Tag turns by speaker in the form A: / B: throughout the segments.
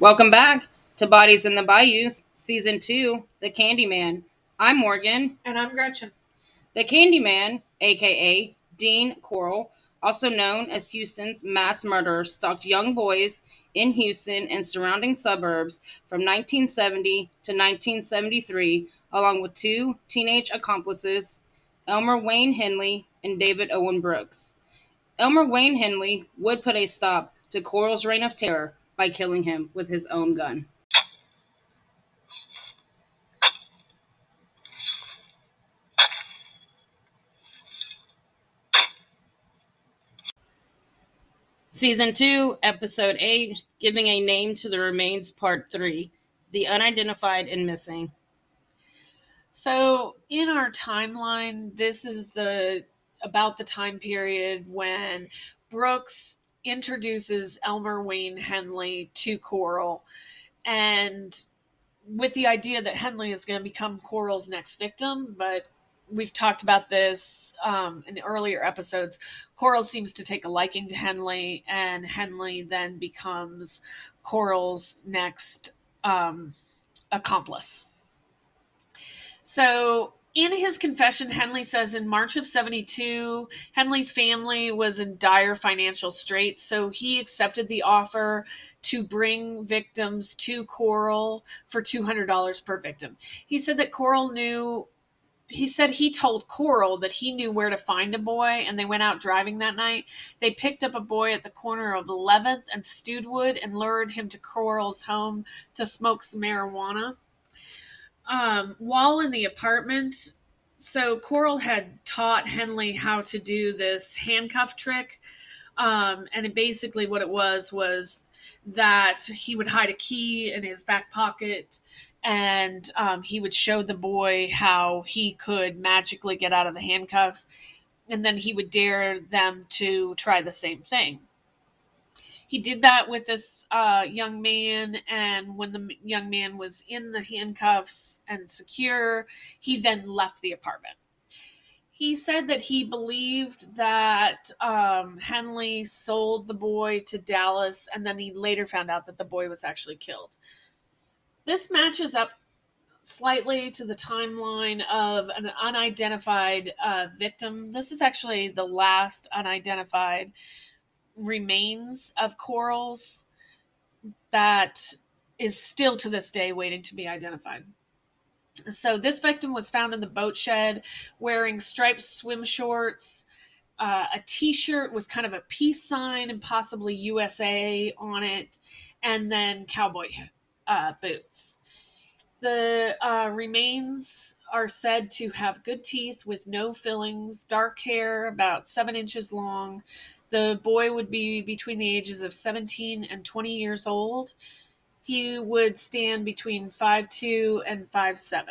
A: Welcome back to Bodies in the Bayous, Season 2, The Candyman. I'm Morgan.
B: And I'm Gretchen.
A: The Candyman, aka Dean Corll, also known as Houston's mass murderer, stalked young boys in Houston and surrounding suburbs from 1970 to 1973, along with two teenage accomplices, Elmer Wayne Henley and David Owen Brooks. Elmer Wayne Henley would put a stop to Corll's reign of terror by killing him with his own gun. Season 2, Episode 8 Giving a Name to the Remains, Part 3 The Unidentified and Missing.
B: So, in our timeline, this is the about the time period when Brooks introduces Elmer Wayne Henley to Corll and with the idea that Henley is going to become Corll's next victim, but we've talked about this um, in earlier episodes. Corll seems to take a liking to Henley, and Henley then becomes Corll's next um, accomplice. So in his confession, Henley says in March of 72, Henley's family was in dire financial straits, so he accepted the offer to bring victims to Corll for $200 per victim. He said that Corll knew he said he told Corll that he knew where to find a boy and they went out driving that night. They picked up a boy at the corner of 11th and Studewood and lured him to Corll's home to smoke some marijuana um, while in the apartment, so Corll had taught Henley how to do this handcuff trick. Um, and it basically what it was was that he would hide a key in his back pocket and um, he would show the boy how he could magically get out of the handcuffs. And then he would dare them to try the same thing he did that with this uh, young man and when the young man was in the handcuffs and secure he then left the apartment. He said that he believed that um, henley sold the boy to dallas and then he later found out that the boy was actually killed. This matches up slightly to the timeline of an unidentified uh, victim. This is actually the last unidentified remains of corll's that is still to this day waiting to be identified. So this victim was found in the boat shed wearing striped swim shorts, uh, a t-shirt with kind of a peace sign and possibly USA on it, and then cowboy uh, boots. The uh, remains are said to have good teeth with no fillings, dark hair about seven inches long, the boy would be between the ages of 17 and 20 years old. He would stand between 5'2 and 5'7.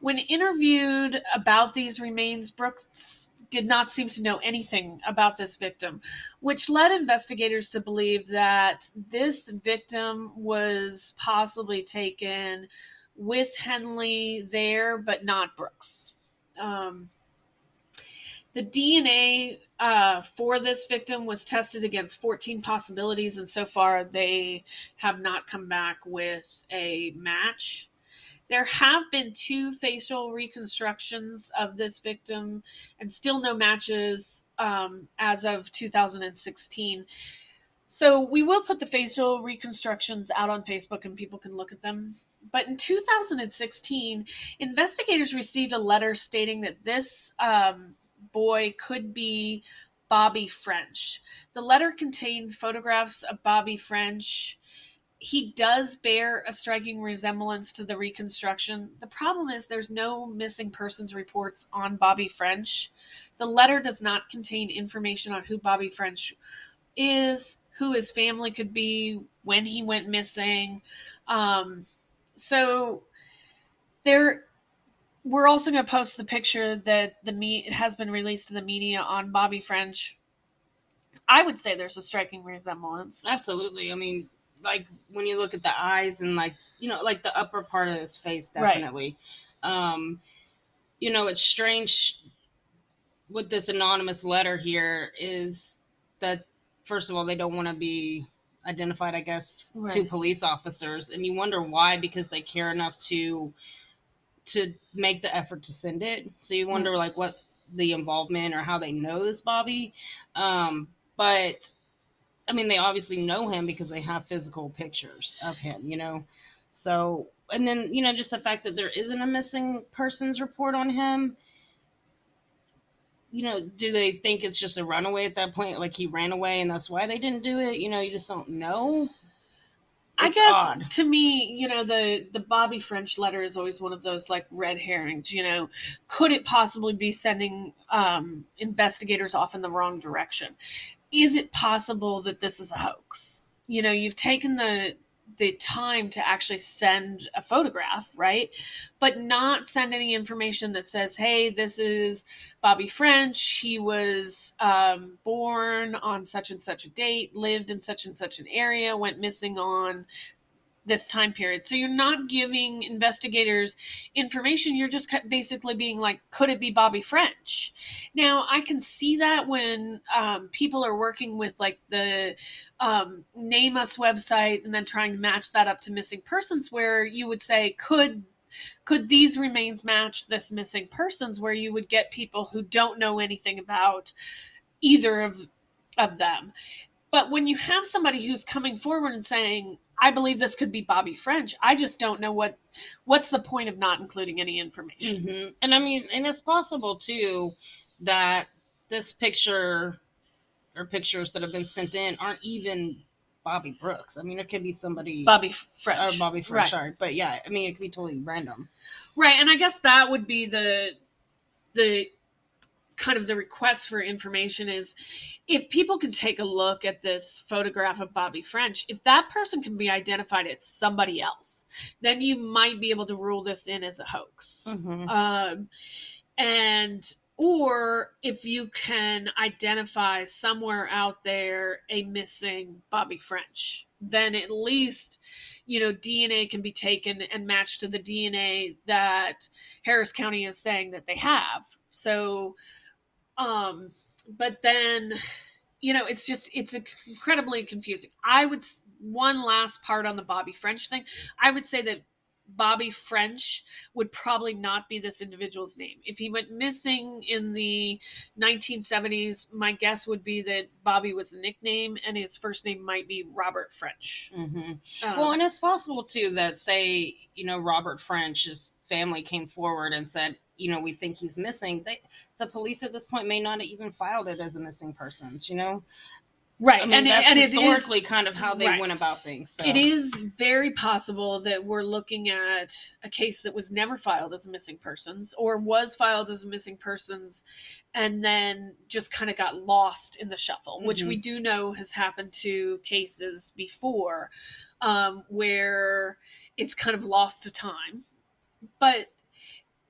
B: When interviewed about these remains, Brooks did not seem to know anything about this victim, which led investigators to believe that this victim was possibly taken with Henley there, but not Brooks. Um, the DNA uh, for this victim was tested against 14 possibilities, and so far they have not come back with a match. There have been two facial reconstructions of this victim, and still no matches um, as of 2016. So we will put the facial reconstructions out on Facebook and people can look at them. But in 2016, investigators received a letter stating that this um, boy could be Bobby French. The letter contained photographs of Bobby French. He does bear a striking resemblance to the reconstruction. The problem is there's no missing persons reports on Bobby French. The letter does not contain information on who Bobby French is, who his family could be, when he went missing. Um, so there we're also going to post the picture that the meat has been released to the media on Bobby French. I would say there's a striking resemblance.
A: Absolutely. I mean, like when you look at the eyes and like you know, like the upper part of his face, definitely. Right. Um, you know, it's strange with this anonymous letter here is that first of all they don't want to be identified, I guess, to police officers, and you wonder why because they care enough to to make the effort to send it. So you wonder like what the involvement or how they know this Bobby. Um, but I mean, they obviously know him because they have physical pictures of him, you know. So and then you know just the fact that there isn't a missing persons report on him you know, do they think it's just a runaway at that point? Like he ran away and that's why they didn't do it? You know, you just don't know.
B: I guess
A: odd.
B: to me, you know, the the Bobby French letter is always one of those like red herrings. You know, could it possibly be sending um, investigators off in the wrong direction? Is it possible that this is a hoax? You know, you've taken the the time to actually send a photograph, right? But not send any information that says, "Hey, this is Bobby French. He was um, born on such and such a date, lived in such and such an area, went missing on this time period. So you're not giving investigators information. You're just basically being like, could it be Bobby French? Now, I can see that when um, people are working with like the um, NamUs website and then trying to match that up to missing persons, where you would say, could could these remains match this missing persons where you would get people who don't know anything about either of of them but when you have somebody who's coming forward and saying i believe this could be bobby french i just don't know what what's the point of not including any information
A: hmm And I mean, and it's possible too that this picture or pictures that have been sent in aren't even Bobby Brooks. I mean, it could be somebody
B: bobby
A: or
B: french
A: Bobby French,
B: right.
A: sorry. But yeah, I mean, it could be totally random.
B: right and i guess that would be the the kind of the request for information is if people can take a look at this photograph of Bobby French, if that person can be identified as somebody else, then you might be able to rule this in as a hoax.
A: Mm-hmm.
B: Um, and or if you can identify somewhere out there a missing Bobby French, then at least you know DNA can be taken and matched to the DNA that Harris County is saying that they have. So, um, but then you know it's just it's incredibly confusing. I would one last part on the Bobby French thing. I would say that Bobby French would probably not be this individual's name. If he went missing in the 1970s, my guess would be that Bobby was a nickname and his first name might be Robert French.
A: Mm-hmm.
B: Um,
A: Well, and it's possible too that say you know Robert French's family came forward and said you know we think he's missing. They the police at this point may not have even filed it as a missing persons. You know,
B: right.
A: I mean
B: and,
A: that's
B: and is,
A: historically kind of how they
B: right.
A: went about things. So.
B: it is very possible that we're looking at a case that was never filed as a missing persons or was filed as a missing persons and then just kind of got lost in the shuffle, which
A: Mhm.
B: we do know has happened to cases before um, where it's kind of lost to time. But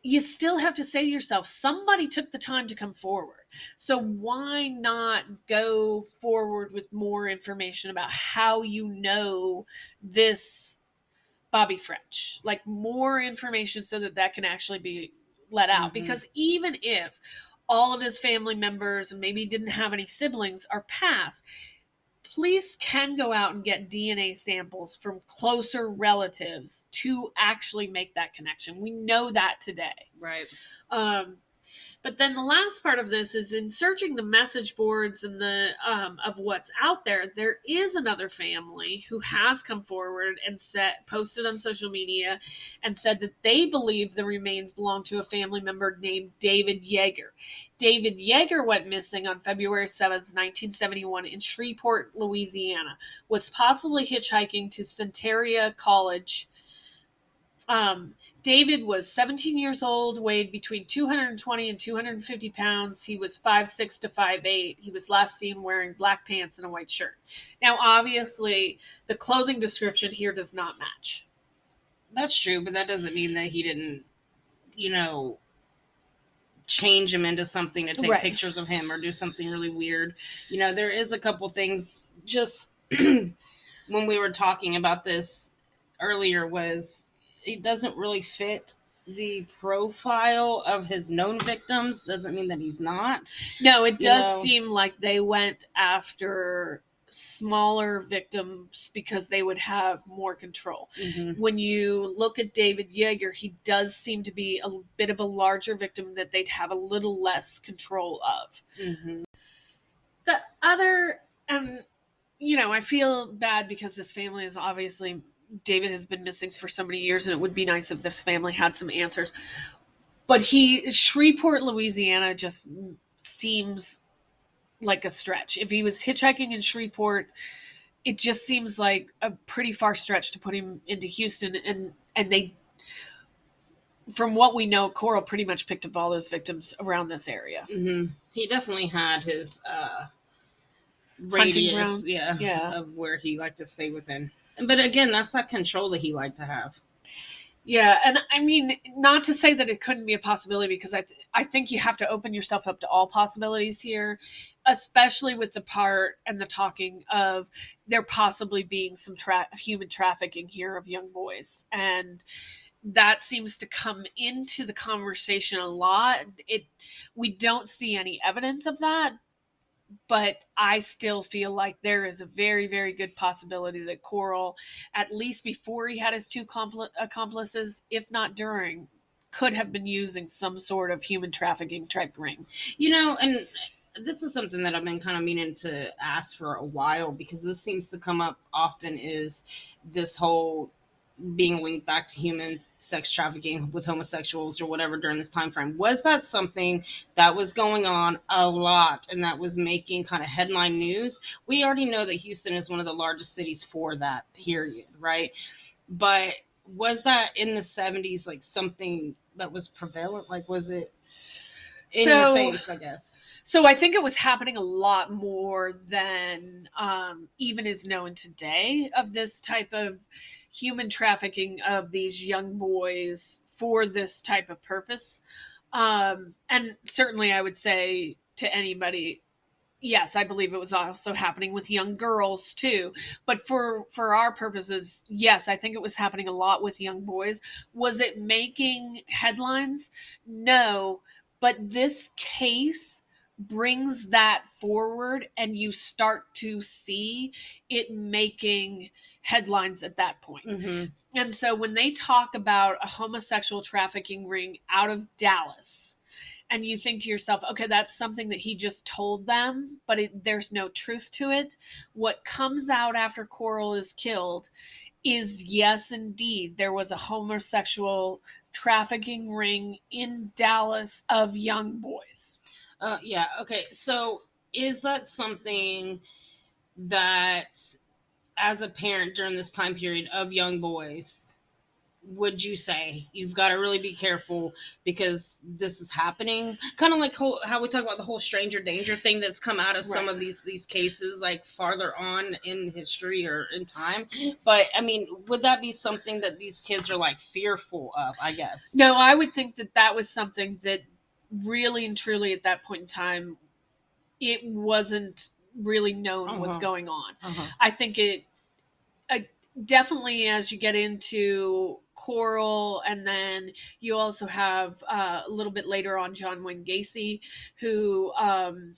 B: you still have to say to yourself, somebody took the time to come forward. So why not go forward with more information about how you know this Bobby French? Like more information so that that can actually be let out.
A: Mhm.
B: Because even if all of his family members and maybe he didn't have any siblings are passed, police can go out and get DNA samples from closer relatives to actually make that connection. We know that today.
A: right.
B: Um, but then the last part of this is in searching the message boards and the um, of what's out there. There is another family who has come forward and said, posted on social media, and said that they believe the remains belong to a family member named David Yeager. David Yeager went missing on February seventh, nineteen seventy one, in Shreveport, Louisiana. Was possibly hitchhiking to Centralia College. Um, David was 17 years old, weighed between 220 and 250 pounds. He was 5'6 to 5'8. He was last seen wearing black pants and a white shirt. Now, obviously, the clothing description here does not match.
A: That's true, but that doesn't mean that he didn't, you know, change him into something to take
B: Right.
A: pictures of him or do something really weird. You know, there is a couple things just when we were talking about this earlier was it doesn't really fit the profile of his known victims doesn't mean that he's not
B: No, it
A: You
B: does
A: know-
B: seem like they went after smaller victims because they would have more control.
A: Mhm.
B: When you look at David Yeager, he does seem to be a bit of a larger victim that they'd have a little less control of.
A: Mhm.
B: The other, um, you know, I feel bad because this family is obviously David has been missing for so many years, and it would be nice if this family had some answers. But he, Shreveport, Louisiana, just seems like a stretch. If he was hitchhiking in Shreveport, it just seems like a pretty far stretch to put him into Houston, and and they. From what we know, Corll pretty much picked up all those victims around this area.
A: Mhm. He definitely had his uh radius, yeah,
B: Yeah.
A: of where he liked to stay within. But again, that's that control that he liked to have.
B: Yeah, and I mean, not to say that it couldn't be a possibility because I th- I think you have to open yourself up to all possibilities here, especially with the part and the talking of there possibly being some tra- human trafficking here of young boys, and that seems to come into the conversation a lot. It we don't see any evidence of that, but I still feel like there is a very, very good possibility that Corll, at least before he had his two compl- accomplices, if not during, could have been using some sort of human trafficking type ring.
A: You know, and this is something that I've been kind of meaning to ask for a while because this seems to come up often is this whole being linked back to human sex trafficking with homosexuals or whatever during this time frame was that something that was going on a lot and that was making kind of headline news? We already know that houston is one of the largest cities for that period right? But was that in the 70s like something that was prevalent? Like was it in
B: So-
A: your face i guess?
B: So I think it was happening a lot more than um, even is known today of this type of human trafficking of these young boys for this type of purpose. Um, and certainly, I would say to anybody, yes, I believe it was also happening with young girls too. But for for our purposes, yes, I think it was happening a lot with young boys. Was it making headlines? No, but this case brings that forward and you start to see it making headlines at that point.
A: mm-hmm.
B: And so when they talk about a homosexual trafficking ring out of Dallas, and you think to yourself, okay, that's something that he just told them, but it, there's no truth to it. What comes out after Corll is killed is yes, indeed, there was a homosexual trafficking ring in Dallas of young boys.
A: Uh, yeah. Okay. So, is that something that, as a parent during this time period of young boys, would you say you've got to really be careful because this is happening? Kind of like whole, how we talk about the whole stranger danger thing that's come out of some of these these cases, like farther on in history or in time. But I mean, would that be something that these kids are like fearful of? I guess.
B: No, I would think that that was something that really and truly at that point in time, it wasn't really known what's
A: Uh-huh.
B: going on.
A: Uh-huh.
B: I think it uh, definitely as you get into Corll, and then you also have uh, a little bit later on John Wayne Gacy, who um,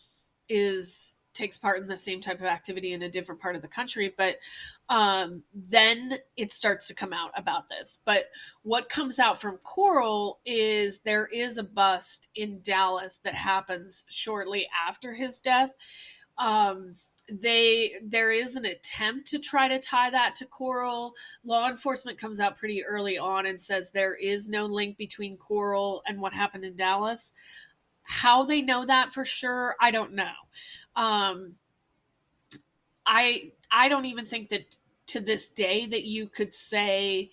B: is takes part in the same type of activity in a different part of the country, but um, then it starts to come out about this. But what comes out from Corll is there is a bust in Dallas that happens shortly after his death. Um, they there is an attempt to try to tie that to Corll. Law enforcement comes out pretty early on and says there is no link between Corll and what happened in Dallas. How they know that for sure, I don't know. Um, I I don't even think that to this day that you could say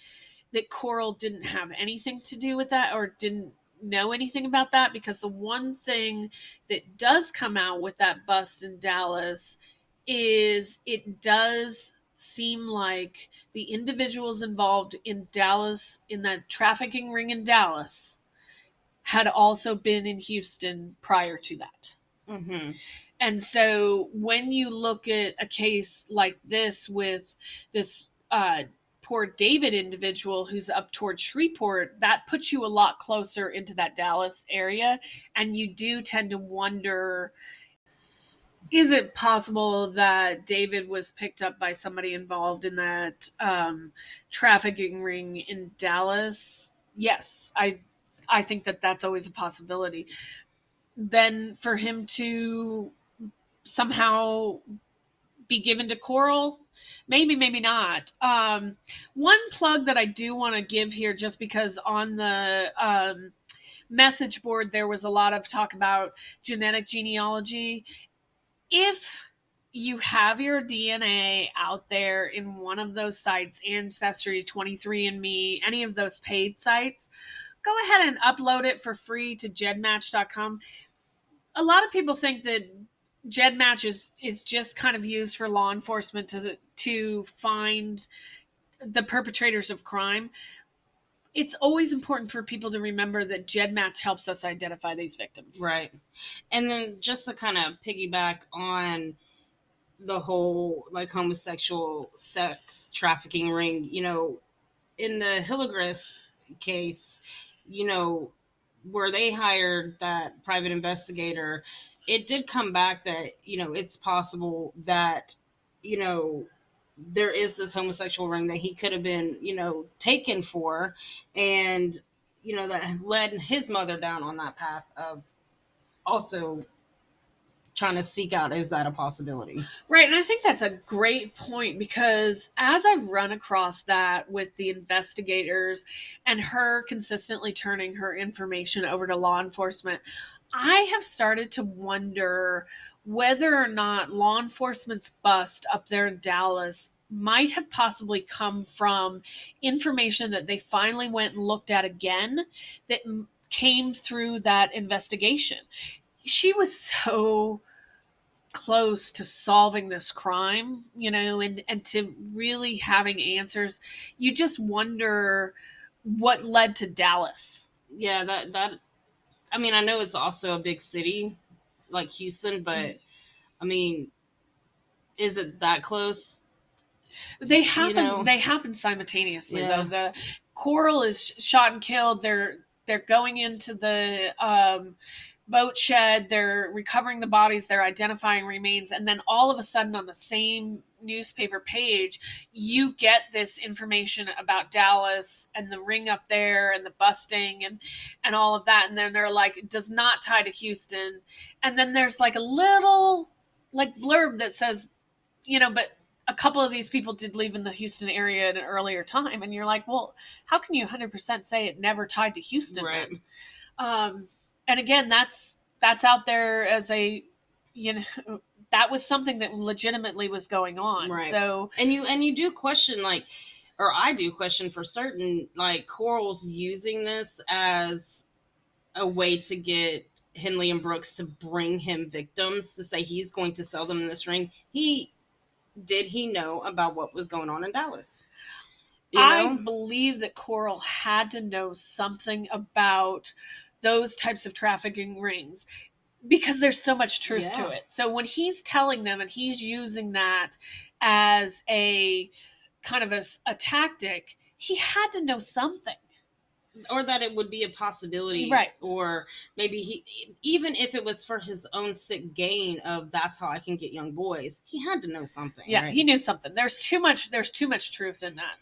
B: that Corll didn't have anything to do with that or didn't know anything about that because the one thing that does come out with that bust in Dallas is it does seem like the individuals involved in Dallas in that trafficking ring in Dallas had also been in Houston prior to that.
A: Mm-hmm.
B: And so when you look at a case like this with this uh, poor David individual who's up toward Shreveport, that puts you a lot closer into that Dallas area. And you do tend to wonder is it possible that David was picked up by somebody involved in that um, trafficking ring in Dallas? Yes, I I think that that's always a possibility. Then for him to somehow be given to Corll, maybe, maybe not. Um, one plug that I do want to give here, just because on the um, message board there was a lot of talk about genetic genealogy. If you have your DNA out there in one of those sites, Ancestry, 23andMe, any of those paid sites, go ahead and upload it for free to gedmatch.com. A lot of people think that GEDmatch is is just kind of used for law enforcement to to find the perpetrators of crime. It's always important for people to remember that GEDmatch helps us identify these victims.
A: Right. And then just to kind of piggyback on the whole like homosexual sex trafficking ring, you know, in the Hilligiest case, you know, where they hired that private investigator, it did come back that, you know, it's possible that, you know, there is this homosexual ring that he could have been, you know, taken for and, you know, that led his mother down on that path of also trying to seek out is that a possibility?
B: Right and i think that's a great point because as i've run across that with the investigators and her consistently turning her information over to law enforcement i have started to wonder whether or not law enforcement's bust up there in dallas might have possibly come from information that they finally went and looked at again that came through that investigation she was so close to solving this crime, you know, and and to really having answers. You just wonder what led to Dallas.
A: Yeah, that that I mean, I know it's also a big city like Houston, but mm. I mean, is it that close?
B: They happen. You know? They happen simultaneously. Yeah. Though the Corll is shot and killed. They're they're going into the um, boat shed they're recovering the bodies they're identifying remains and then all of a sudden on the same newspaper page you get this information about dallas and the ring up there and the busting and and all of that and then they're like does not tie to houston and then there's like a little like blurb that says you know but a couple of these people did leave in the Houston area at an earlier time, and you're like, well, how can you 100% say it never tied to Houston? Right. Um, and again, that's that's out there as a you know that was something that legitimately was going on. Right. So
A: and you and you do question like or I do question for certain like Corll's using this as a way to get Henley and Brooks to bring him victims to say he's going to sell them in this ring. He did he know about what was going on in Dallas?
B: You know? I believe that Corll had to know something about those types of trafficking rings because there's so much truth yeah. to it. So when he's telling them and he's using that as a kind of a, a tactic, he had to know something
A: or that it would be a possibility
B: right
A: or maybe he even if it was for his own sick gain of that's how i can get young boys he had to know something
B: yeah right? he knew something there's too much there's too much truth in that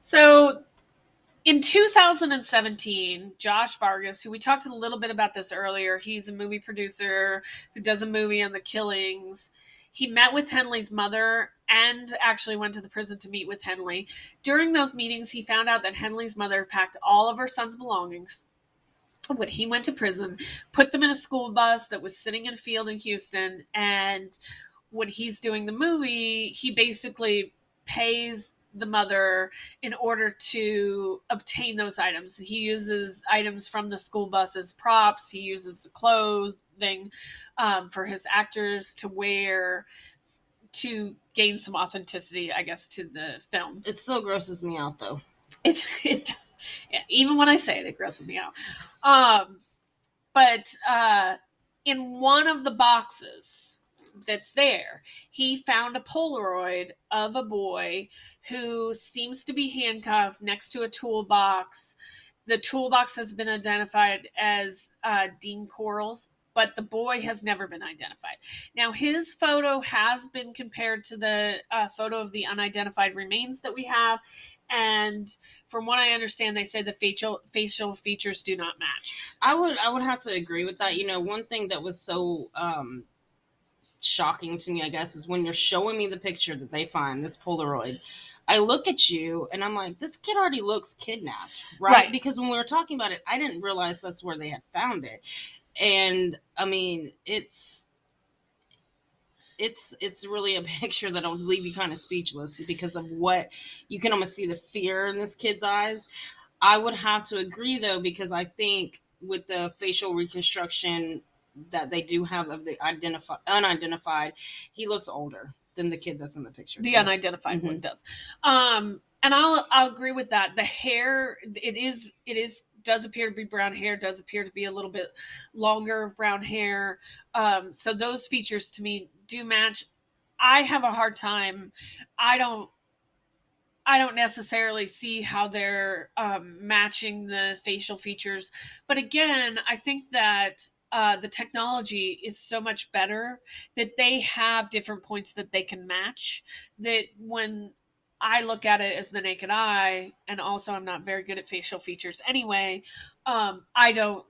B: So in 2017, Josh Vargas, who we talked a little bit about this earlier, he's a movie producer who does a movie on the killings. He met with Henley's mother and actually went to the prison to meet with Henley. During those meetings, he found out that Henley's mother packed all of her son's belongings when he went to prison, put them in a school bus that was sitting in a field in Houston, and when he's doing the movie, he basically pays the mother in order to obtain those items. He uses items from the school bus as props. He uses the clothing um, for his actors to wear to gain some authenticity, I guess, to the film.
A: It still grosses me out, though.
B: It's it, yeah, even when I say it, it grosses me out. Um, but uh, in one of the boxes that's there. He found a Polaroid of a boy who seems to be handcuffed next to a toolbox. the toolbox has been identified as uh, Dean Corll's, but the boy has never been identified. Now, his photo has been compared to the uh, photo of the unidentified remains that we have, and from what I understand, they say the facial facial features do not match.
A: I would I would have to agree with that. You know, one thing that was so um, shocking to me, I guess, is when you're showing me the picture that they find this Polaroid. I look at you and I'm like, this kid already looks kidnapped, right?
B: Right.
A: Because when we were talking about it, I didn't realize that's where they had found it. And I mean, it's it's it's really a picture that'll leave you kind of speechless because of what you can almost see the fear in this kid's eyes. I would have to agree though because I think with the facial reconstruction that they do have of the identified unidentified, he looks older than the kid that's in the picture.
B: The unidentified one
A: Mhm.
B: does. Um, and I'll I'll agree with that. The hair, it is it is does appear to be brown hair. Does appear to be a little bit longer brown hair. Um, so those features to me do match. I have a hard time. I don't. I don't necessarily see how they're um, matching the facial features, but again, I think that uh, the technology is so much better that they have different points that they can match. That when I look at it as the naked eye, and also I'm not very good at facial features anyway. Um, I don't.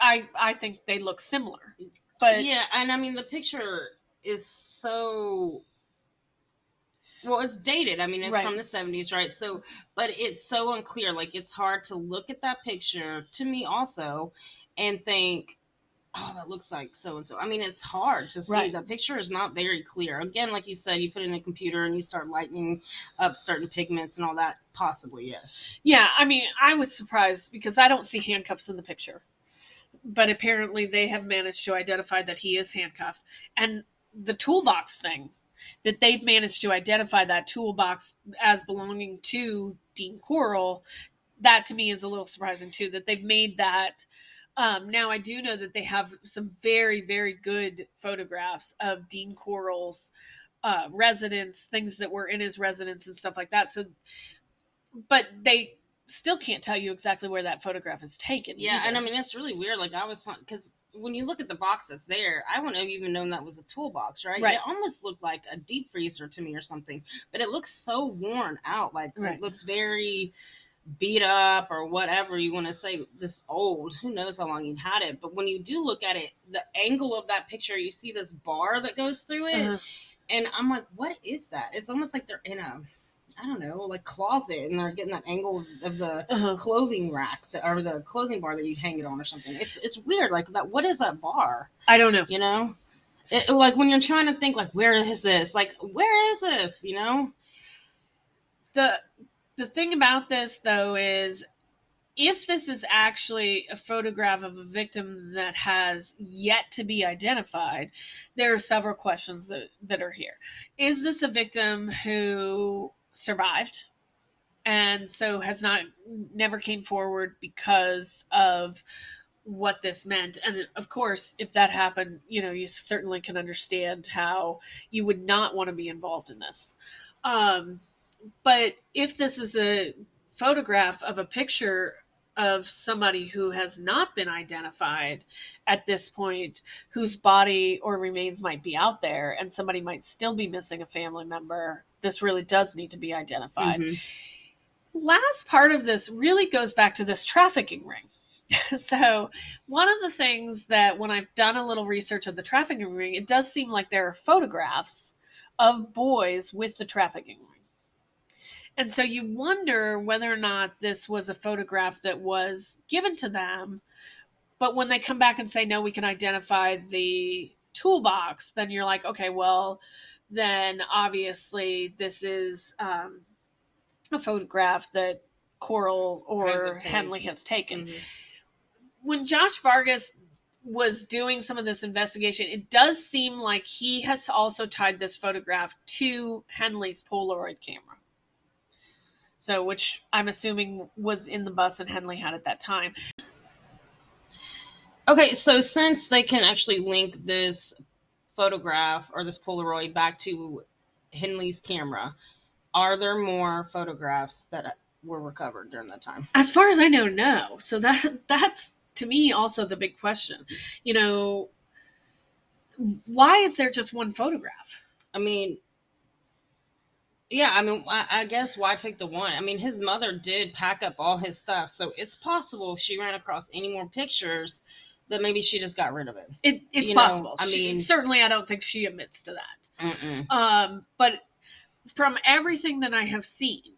B: I I think they look similar, but
A: yeah, and I mean the picture is so well, it's dated. I mean, it's
B: Right.
A: from the 70s, right? So, but it's so unclear. Like, it's hard to look at that picture to me also and think, oh, that looks like so and so. I mean, it's hard to see.
B: Right.
A: The picture is not very clear. Again, like you said, you put it in a computer and you start lightening up certain pigments and all that. Possibly, yes.
B: Yeah, I mean, I was surprised because I don't see handcuffs in the picture. But apparently they have managed to identify that he is handcuffed. And the toolbox thing, that they've managed to identify that toolbox as belonging to Dean Corll, that to me is a little surprising too, that they've made that. Um, now, I do know that they have some very, very good photographs of Dean Corll's uh, residence, things that were in his residence and stuff like that. So, but they still can't tell you exactly where that photograph is taken.
A: Yeah,
B: either.
A: and I mean it's really weird. Like I was because when you look at the box that's there, I wouldn't have even known that was a toolbox, right?
B: Right.
A: It almost looked like a deep freezer to me or something, but it looks so worn out. Like
B: Right.
A: it looks very beat up or whatever you want to say, just old. Who knows how long you had it? But when you do look at it, the angle of that picture, you see this bar that goes through it,
B: Uh-huh.
A: and I'm like, what is that? It's almost like they're in a I don't know, like closet, and they're getting that angle of, of the
B: Uh-huh.
A: clothing rack that, or the clothing bar that you'd hang it on or something. It's it's weird. Like that. What is that bar?
B: I don't know.
A: You know, it, like when you're trying to think, like where is this? Like where is this? You know?
B: the the thing about this though is if this is actually a photograph of a victim that has yet to be identified there are several questions that, that are here. Is this a victim who survived and so has not never came forward because of what this meant? And of course if that happened you know you certainly can understand how you would not want to be involved in this. Um, but if this is a photograph of a picture of somebody who has not been identified at this point, whose body or remains might be out there, and somebody might still be missing a family member, this really does need to be identified.
A: Mhm.
B: Last part of this really goes back to this trafficking ring. so, one of the things that when I've done a little research of the trafficking ring, it does seem like there are photographs of boys with the trafficking ring. And so you wonder whether or not this was a photograph that was given to them. But when they come back and say, no, we can identify the toolbox, then you're like, okay, well, then obviously this is um, a photograph that
A: Corll
B: or. Henley has taken
A: Mhm.
B: when Josh Vargas was doing some of this investigation, it does seem like he has also tied this photograph to Henley's Polaroid camera. So, which I'm assuming was in the bus and Henley had at that time.
A: Okay, so since they can actually link this photograph or this Polaroid back to Henley's camera, are there more photographs that were recovered during that time.
B: As far as I know, no. So that that's to me also the big question. You know, why is there just one photograph?
A: I mean, yeah, I mean, I, I guess why take the one? I mean, his mother did pack up all his stuff, so it's possible if she ran across any more pictures that maybe she just got rid of it.
B: It, it's
A: You know,
B: possible.
A: I
B: She-
A: mean-
B: certainly, I don't think she admits to that.
A: Mm-mm.
B: Um, but from everything that I have seen,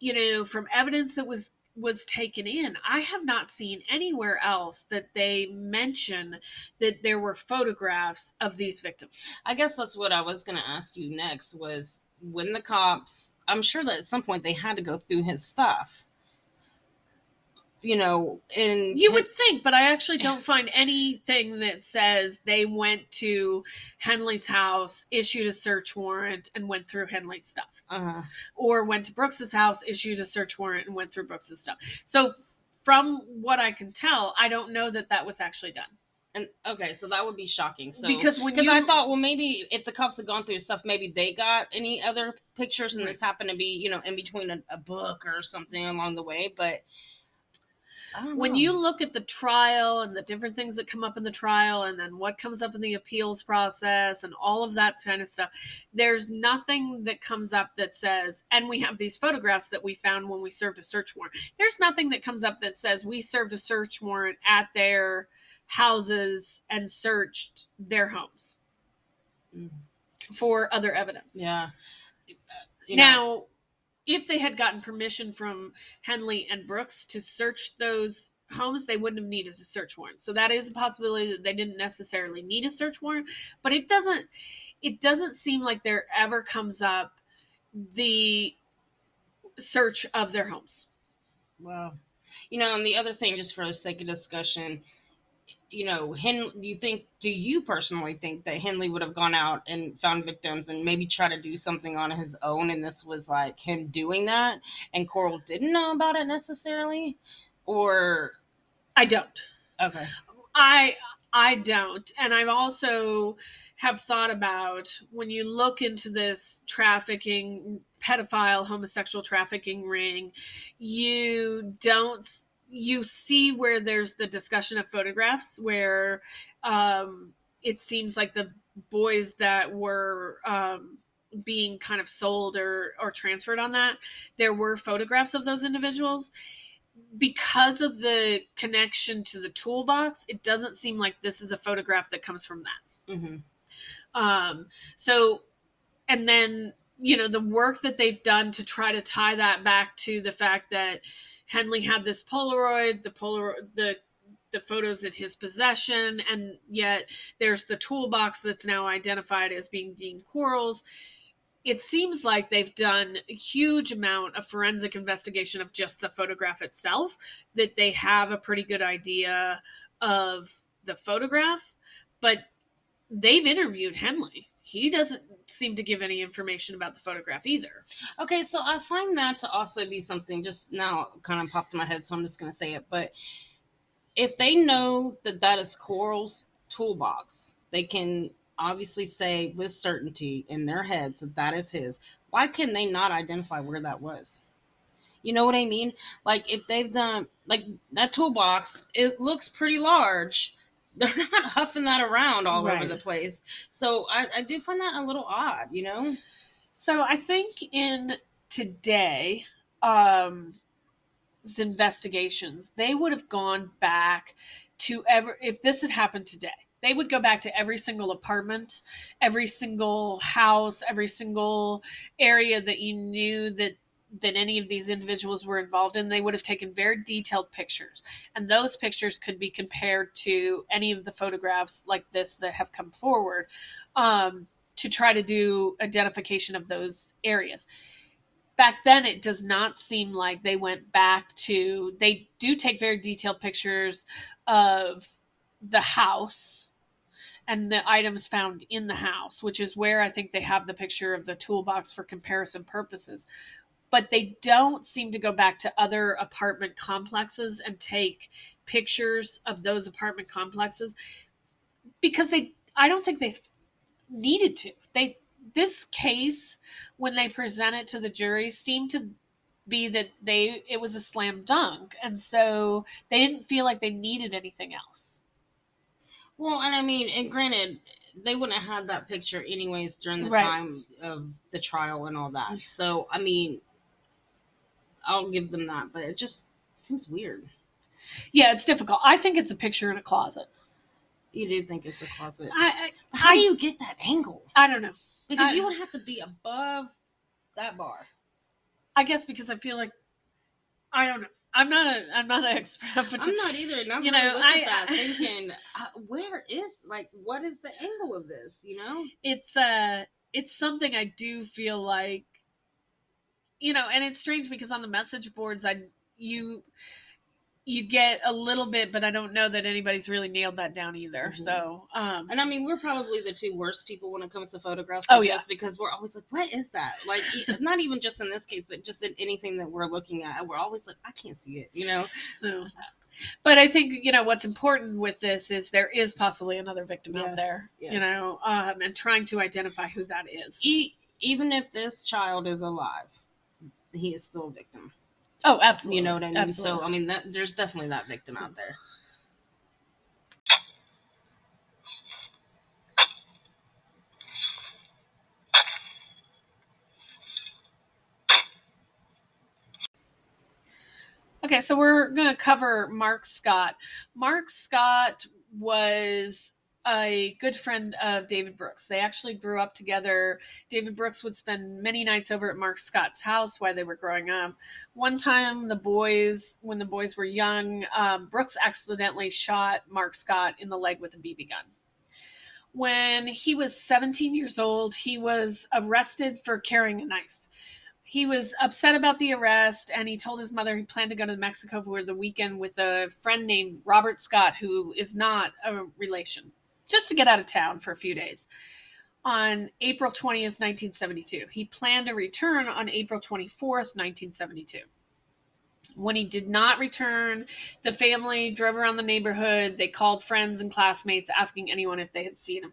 B: you know, from evidence that was was taken in, I have not seen anywhere else that they mention that there were photographs of these victims.
A: I guess that's what I was going to ask you next was when the cops, I'm sure that at some point they had to go through his stuff. You know, and
B: You would think, but I actually don't find anything that says they went to Henley's house, issued a search warrant, and went through Henley's stuff.
A: uh,
B: or went to Brooks's house, issued a search warrant, and went through Brooks's stuff. So, from what I can tell, I don't know that that was actually done.
A: And okay, so that would be shocking. So
B: because when
A: because
B: you,
A: I thought, well, maybe if the cops had gone through stuff, maybe they got any other pictures, and this happened to be, you know, in between a, a book or something along the way. But
B: when
A: know.
B: you look at the trial and the different things that come up in the trial, and then what comes up in the appeals process, and all of that kind of stuff, there's nothing that comes up that says, and we have these photographs that we found when we served a search warrant. There's nothing that comes up that says we served a search warrant at their houses and searched their homes.
A: Mm.
B: for other evidence.
A: yeah, you know,
B: now, if they had gotten permission from Henley and Brooks to search those homes, they wouldn't have needed a search warrant. So that is a possibility that they didn't necessarily need a search warrant, but it doesn't it doesn't seem like there ever comes up the search of their homes.
A: Well, you know, and the other thing, just for the sake of discussion, you know, Hen, do you think, do you personally think that Henley would have gone out and found victims and maybe try to do something on his own, and this was like him doing that, and Corll didn't know about it necessarily, or
B: I don't.
A: okay,
B: I I don't. And I've also have thought about when you look into this trafficking pedophile homosexual trafficking ring, you don't you see where there's the discussion of photographs where um it seems like the boys that were um being kind of sold or or transferred on that there were photographs of those individuals because of the connection to the toolbox, it doesn't seem like this is a photograph that comes from that.
A: hmm
B: Um, so, and then, you know, the work that they've done to try to tie that back to the fact that Henley had this Polaroid, the Polaroid, the the photos in his possession, and yet there's the toolbox that's now identified as being Dean Corll's. It seems like they've done a huge amount of forensic investigation of just the photograph itself, that they have a pretty good idea of the photograph, but they've interviewed Henley. He doesn't seem to give any information about the photograph either.
A: Okay, so I find that to also be something just now kind of popped in my head, so I'm just going to say it. But if they know that that is Corll's toolbox, they can obviously say with certainty in their heads that that is his. Why can they not identify where that was? You know what I mean? Like if they've done like that toolbox, it looks pretty large. They're not huffing that around all over the place. So I, I do find that a little odd, you know?
B: So I think in today, um, investigations, they would have gone back to ever if this had happened today. They would go back to every single apartment, every single house, every single area that you knew that that any of these individuals were involved in. They would have taken very detailed pictures, and those pictures could be compared to any of the photographs like this that have come forward um, to try to do identification of those areas back then it does not seem like they went back to they do take very detailed pictures of the house and the items found in the house which is where i think they have the picture of the toolbox for comparison purposes but they don't seem to go back to other apartment complexes and take pictures of those apartment complexes because they i don't think they needed to they this case when they present it to the jury seemed to be that they it was a slam dunk and so they didn't feel like they needed anything else
A: Well, and I mean, and granted, they wouldn't have had that picture anyways during the
B: Right.
A: time of the trial and all that. So, I mean, I'll give them that, but it just seems weird.
B: yeah it's difficult i think it's a picture in a closet
A: You do think it's a closet.
B: i
A: How
B: I,
A: do you get that angle?
B: I, I don't know
A: Because
B: I-
A: you would have to be above that bar.
B: i guess because i feel like i don't know i'm not a i'm not an expert
A: I'm not either. And I'm
B: You
A: really
B: know,
A: looked at
B: I-
A: that thinking, uh, where is, like, what is the angle of this, you know?
B: it's uh it's something i do feel like you know and it's strange because on the message boards i you you get a little bit but i don't know that anybody's really nailed that down either
A: Mhm.
B: so um
A: And I mean, we're probably the two worst people when it comes to photographs.
B: Oh,
A: like
B: yeah.
A: because we're always like, what is that? Like, not even just in this case, but just in anything that we're looking at. We're always like, I can't see it, you know?
B: so but i think you know what's important with this is there is possibly another victim out
A: Yes,
B: there you know um and trying to identify who that is
A: E- even if this child is alive, he is still a victim.
B: oh absolutely
A: You know what I mean?
B: absolutely.
A: So, I mean, that there's definitely that victim out there.
B: Okay, so we're going to cover Mark Scott. Mark Scott was a good friend of David Brooks. They actually grew up together. David Brooks would spend many nights over at Mark Scott's house while they were growing up. One time, the boys, when the boys were young, um, Brooks accidentally shot Mark Scott in the leg with a BB gun. When he was 17 years old, he was arrested for carrying a knife he was upset about the arrest and he told his mother he planned to go to Mexico for the weekend with a friend named Robert Scott, who is not a relation, just to get out of town for a few days. On April 20th, 1972. He planned to return on April 24th, 1972. When he did not return, the family drove around the neighborhood. They called friends and classmates asking anyone if they had seen him.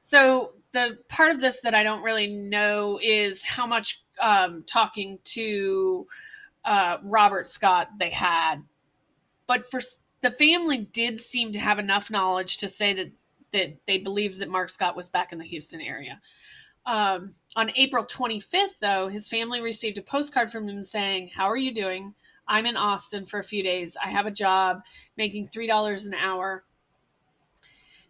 B: So, the part of this that I don't really know is how much um, talking to uh, Robert Scott they had. But for the family did seem to have enough knowledge to say that that they believed that Mark Scott was back in the Houston area. Um, on April 25th, though, his family received a postcard from him saying, "How are you doing? I'm in Austin for a few days. I have a job making three dollars an hour."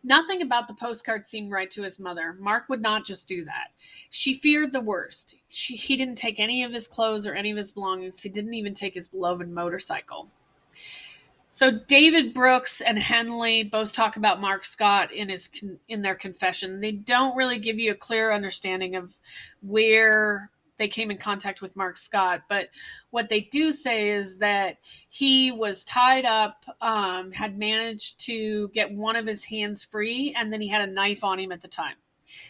B: Nothing about the postcard seemed right to his mother. Mark would not just do that. She feared the worst. She, he didn't take any of his clothes or any of his belongings. He didn't even take his beloved motorcycle. So David Brooks and Henley both talk about Mark Scott in his con- in their confession. They don't really give you a clear understanding of where they came in contact with Mark Scott, but what they do say is that he was tied up, um, had managed to get one of his hands free, and then he had a knife on him at the time.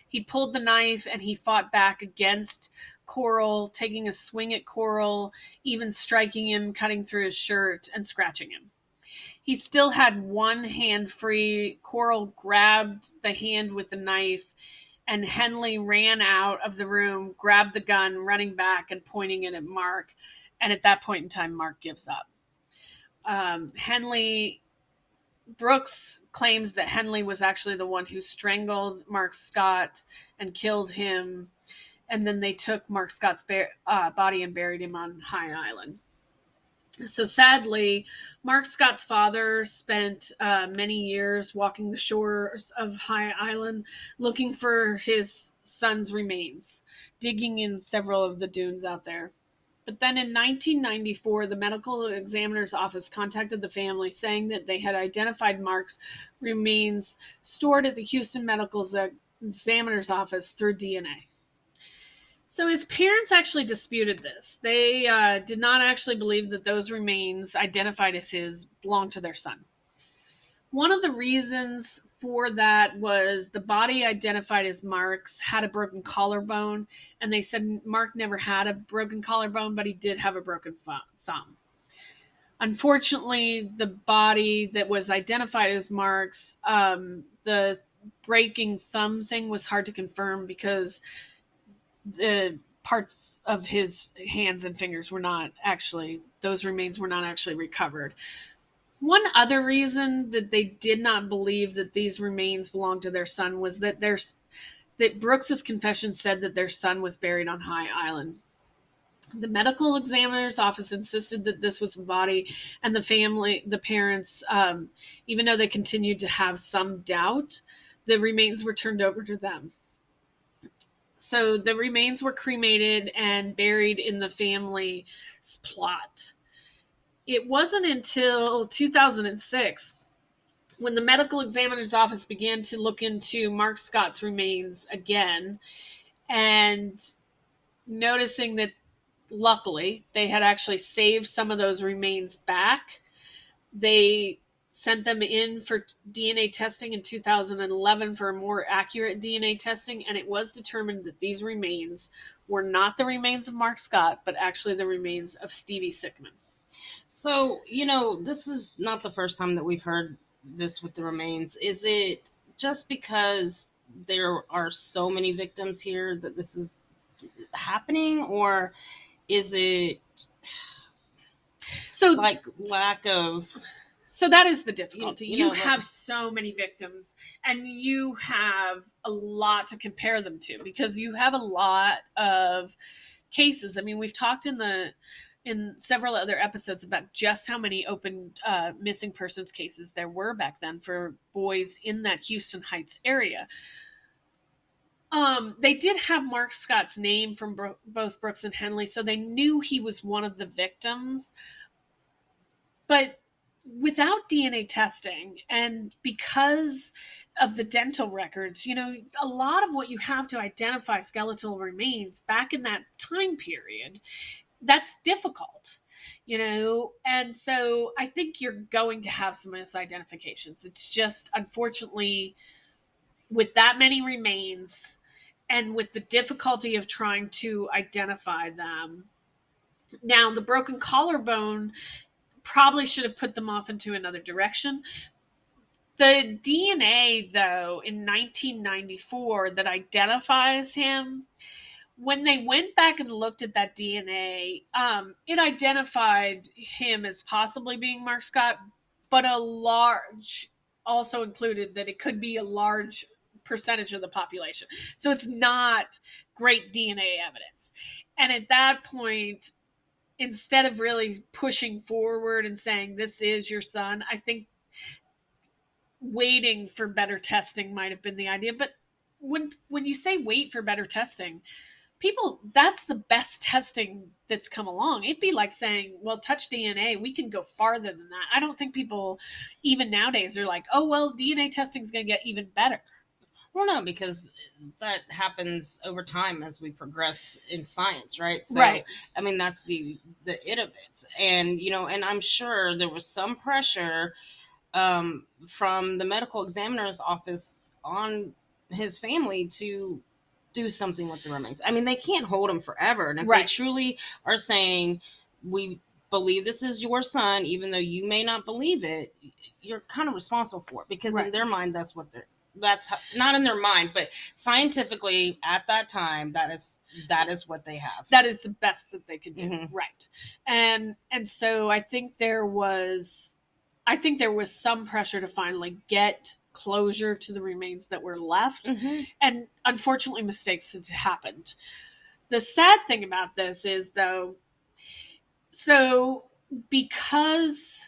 B: He pulled the knife and he fought back against Corll, taking a swing at Corll, even striking him, cutting through his shirt, and scratching him. He still had one hand free. Corll grabbed the hand with the knife, and Henley ran out of the room, grabbed the gun, running back and pointing it at Mark. And at that point in time, Mark gives up. Um, Henley Brooks claims that Henley was actually the one who strangled Mark Scott and killed him, and then they took Mark Scott's ba- uh, body and buried him on High Island. So sadly, Mark Scott's father spent uh, many years walking the shores of High Island looking for his son's remains, digging in several of the dunes out there. But then in 1994, the medical examiner's office contacted the family saying that they had identified Mark's remains stored at the Houston Medical Examiner's office through DNA. So his parents actually disputed this. They uh, did not actually believe that those remains identified as his belonged to their son. One of the reasons for that was the body identified as Mark's had a broken collarbone, and they said Mark never had a broken collarbone, but he did have a broken thumb. Unfortunately, the body that was identified as Mark's, um, the breaking thumb thing was hard to confirm because the parts of his hands and fingers were not actually those remains were not actually recovered. One other reason that they did not believe that these remains belonged to their son was that there's that Brooks's confession said that their son was buried on High Island. The medical examiner's office insisted that this was a body, and the family, the parents, um, even though they continued to have some doubt, the remains were turned over to them. So the remains were cremated and buried in the family's plot. It wasn't until 2006 when the medical examiner's office began to look into Mark Scott's remains again and noticing that luckily they had actually saved some of those remains back. They sent them in for DNA testing in 2011 for a more accurate DNA testing, and it was determined that these remains were not the remains of Mark Scott, but actually the remains of Stevie Sickman.
A: So, you know, this is not the first time that we've heard this with the remains. Is it just because there are so many victims here that this is happening, or is it
B: So,
A: like lack of
B: so that is the difficulty.
A: You-
B: You,
A: you know,
B: have
A: like-
B: so many victims, and you have a lot to compare them to because you have a lot of cases. I mean, we've talked in the in several other episodes about just how many open uh, missing persons cases there were back then for boys in that Houston Heights area. Um, they did have Mark Scott's name from Bro- both Brooks and Henley, so they knew he was one of the victims. But without DNA testing and because of the dental records, you know, a lot of what you have to identify skeletal remains back in that time period, that's difficult, you know. And so I think you're going to have some misidentifications. It's just unfortunately with that many remains and with the difficulty of trying to identify them. Now, the broken collarbone probably should have put them off into another direction. The DNA, though, in 1994 that identifies him, when they went back and looked at that DNA, um, it identified him as possibly being Mark Scott, but a large also included that it could be a large percentage of the population. So it's not great DNA evidence. And at that point, instead of really pushing forward and saying this is your son, I think waiting for better testing might have been the idea. But when when you say wait for better testing, people that's the best testing that's come along. It'd be like saying, well, touch DNA, we can go farther than that. I don't think people even nowadays are like, oh well, DNA testing is going to get even better.
A: Well no because that happens over time as we progress in science right? So
B: right.
A: i mean that's the the it of it. And you know and i'm sure there was some pressure um from the medical examiner's office on his family to do something with the remains. I mean they can't hold him forever. And if they truly are saying we believe this is your son even though you may not believe it you're kind of responsible for it because in their mind that's what they're that's how, not in their mind but scientifically at that time that is that is what they have
B: that is the best that they could do
A: Mhm.
B: right and and so i think there was i think there was some pressure to finally get closure to the remains that were left
A: Mhm.
B: and unfortunately mistakes had happened the sad thing about this is though so because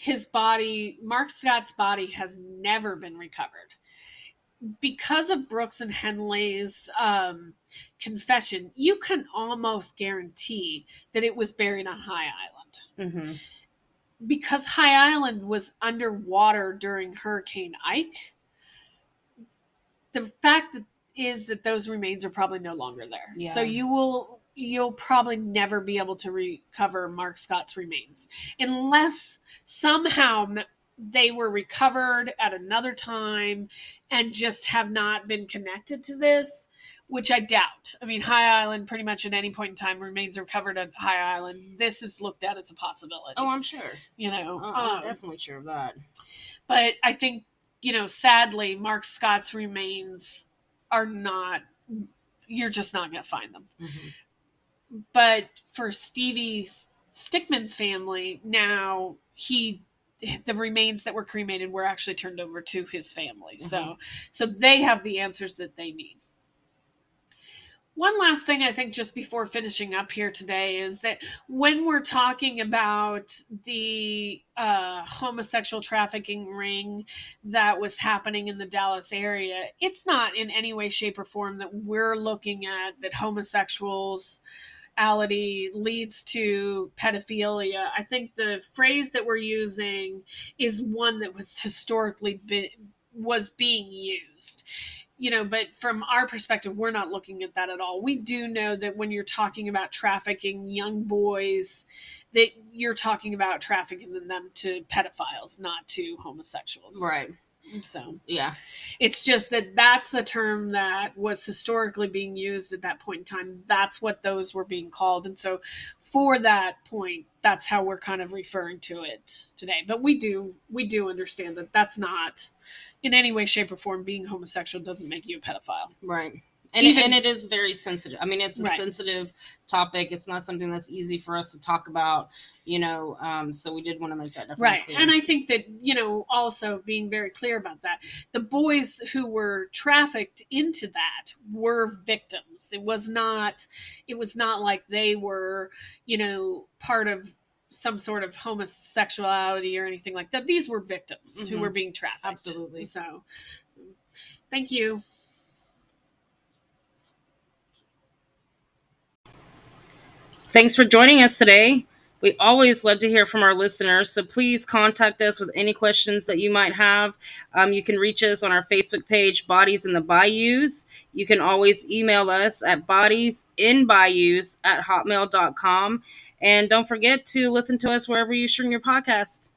B: his body mark scott's body has never been recovered because of brooks and henley's um, confession you can almost guarantee that it was buried on high island
A: Mhm.
B: because High Island was underwater during Hurricane Ike, the fact that is that those remains are probably no longer there.
A: Yeah.
B: So you will you'll probably never be able to recover Mark Scott's remains unless somehow they were recovered at another time and just have not been connected to this which I doubt. I mean, High Island, pretty much at any point in time, remains recovered at High Island. This is looked at as a possibility.
A: oh i'm sure
B: you know,
A: Oh, i'm
B: um,
A: definitely sure of that
B: but I think you know, sadly, Mark Scott's remains are not, you're just not going to find them.
A: Mm-hmm.
B: But for Stevie Sickman's family, now he the remains that were cremated were actually turned over to his family. So
A: Mhm.
B: so they have the answers that they need. One last thing I think just before finishing up here today is that when we're talking about the uh, homosexual trafficking ring that was happening in the Dallas area, it's not in any way, shape, or form that we're looking at that homosexuals leads to pedophilia. I think the phrase that we're using is one that was historically was being used. You know, but from our perspective, we're not looking at that at all. We do know that when you're talking about trafficking young boys, that you're talking about trafficking them to pedophiles, not to homosexuals.
A: Right.
B: So
A: Yeah.
B: it's just that that's the term that was historically being used at that point in time. That's what those were being called. And so for that point, that's how we're kind of referring to it today. But we do we do understand that that's not in any way shape or form being homosexual doesn't make you a pedophile.
A: Right. And,
B: Even-
A: and it is very sensitive. I mean, it's a
B: Right.
A: sensitive topic. It's not something that's easy for us to talk about, you know. Um, so we did want to make that
B: Right.
A: clear.
B: And I think that, you know, also being very clear about that, the boys who were trafficked into that were victims. It was not it was not like they were, you know, part of some sort of homosexuality or anything like that. These were victims who
A: Mhm.
B: were being trafficked.
A: Absolutely.
B: So, so thank you.
A: Thanks for joining us today. We always love to hear from our listeners, so please contact us with any questions that you might have. Um, you can reach us on our Facebook page, Bodies in the Bayous. You can always email us at bodiesinbayous at hotmail.com. And don't forget to listen to us wherever you stream your podcast.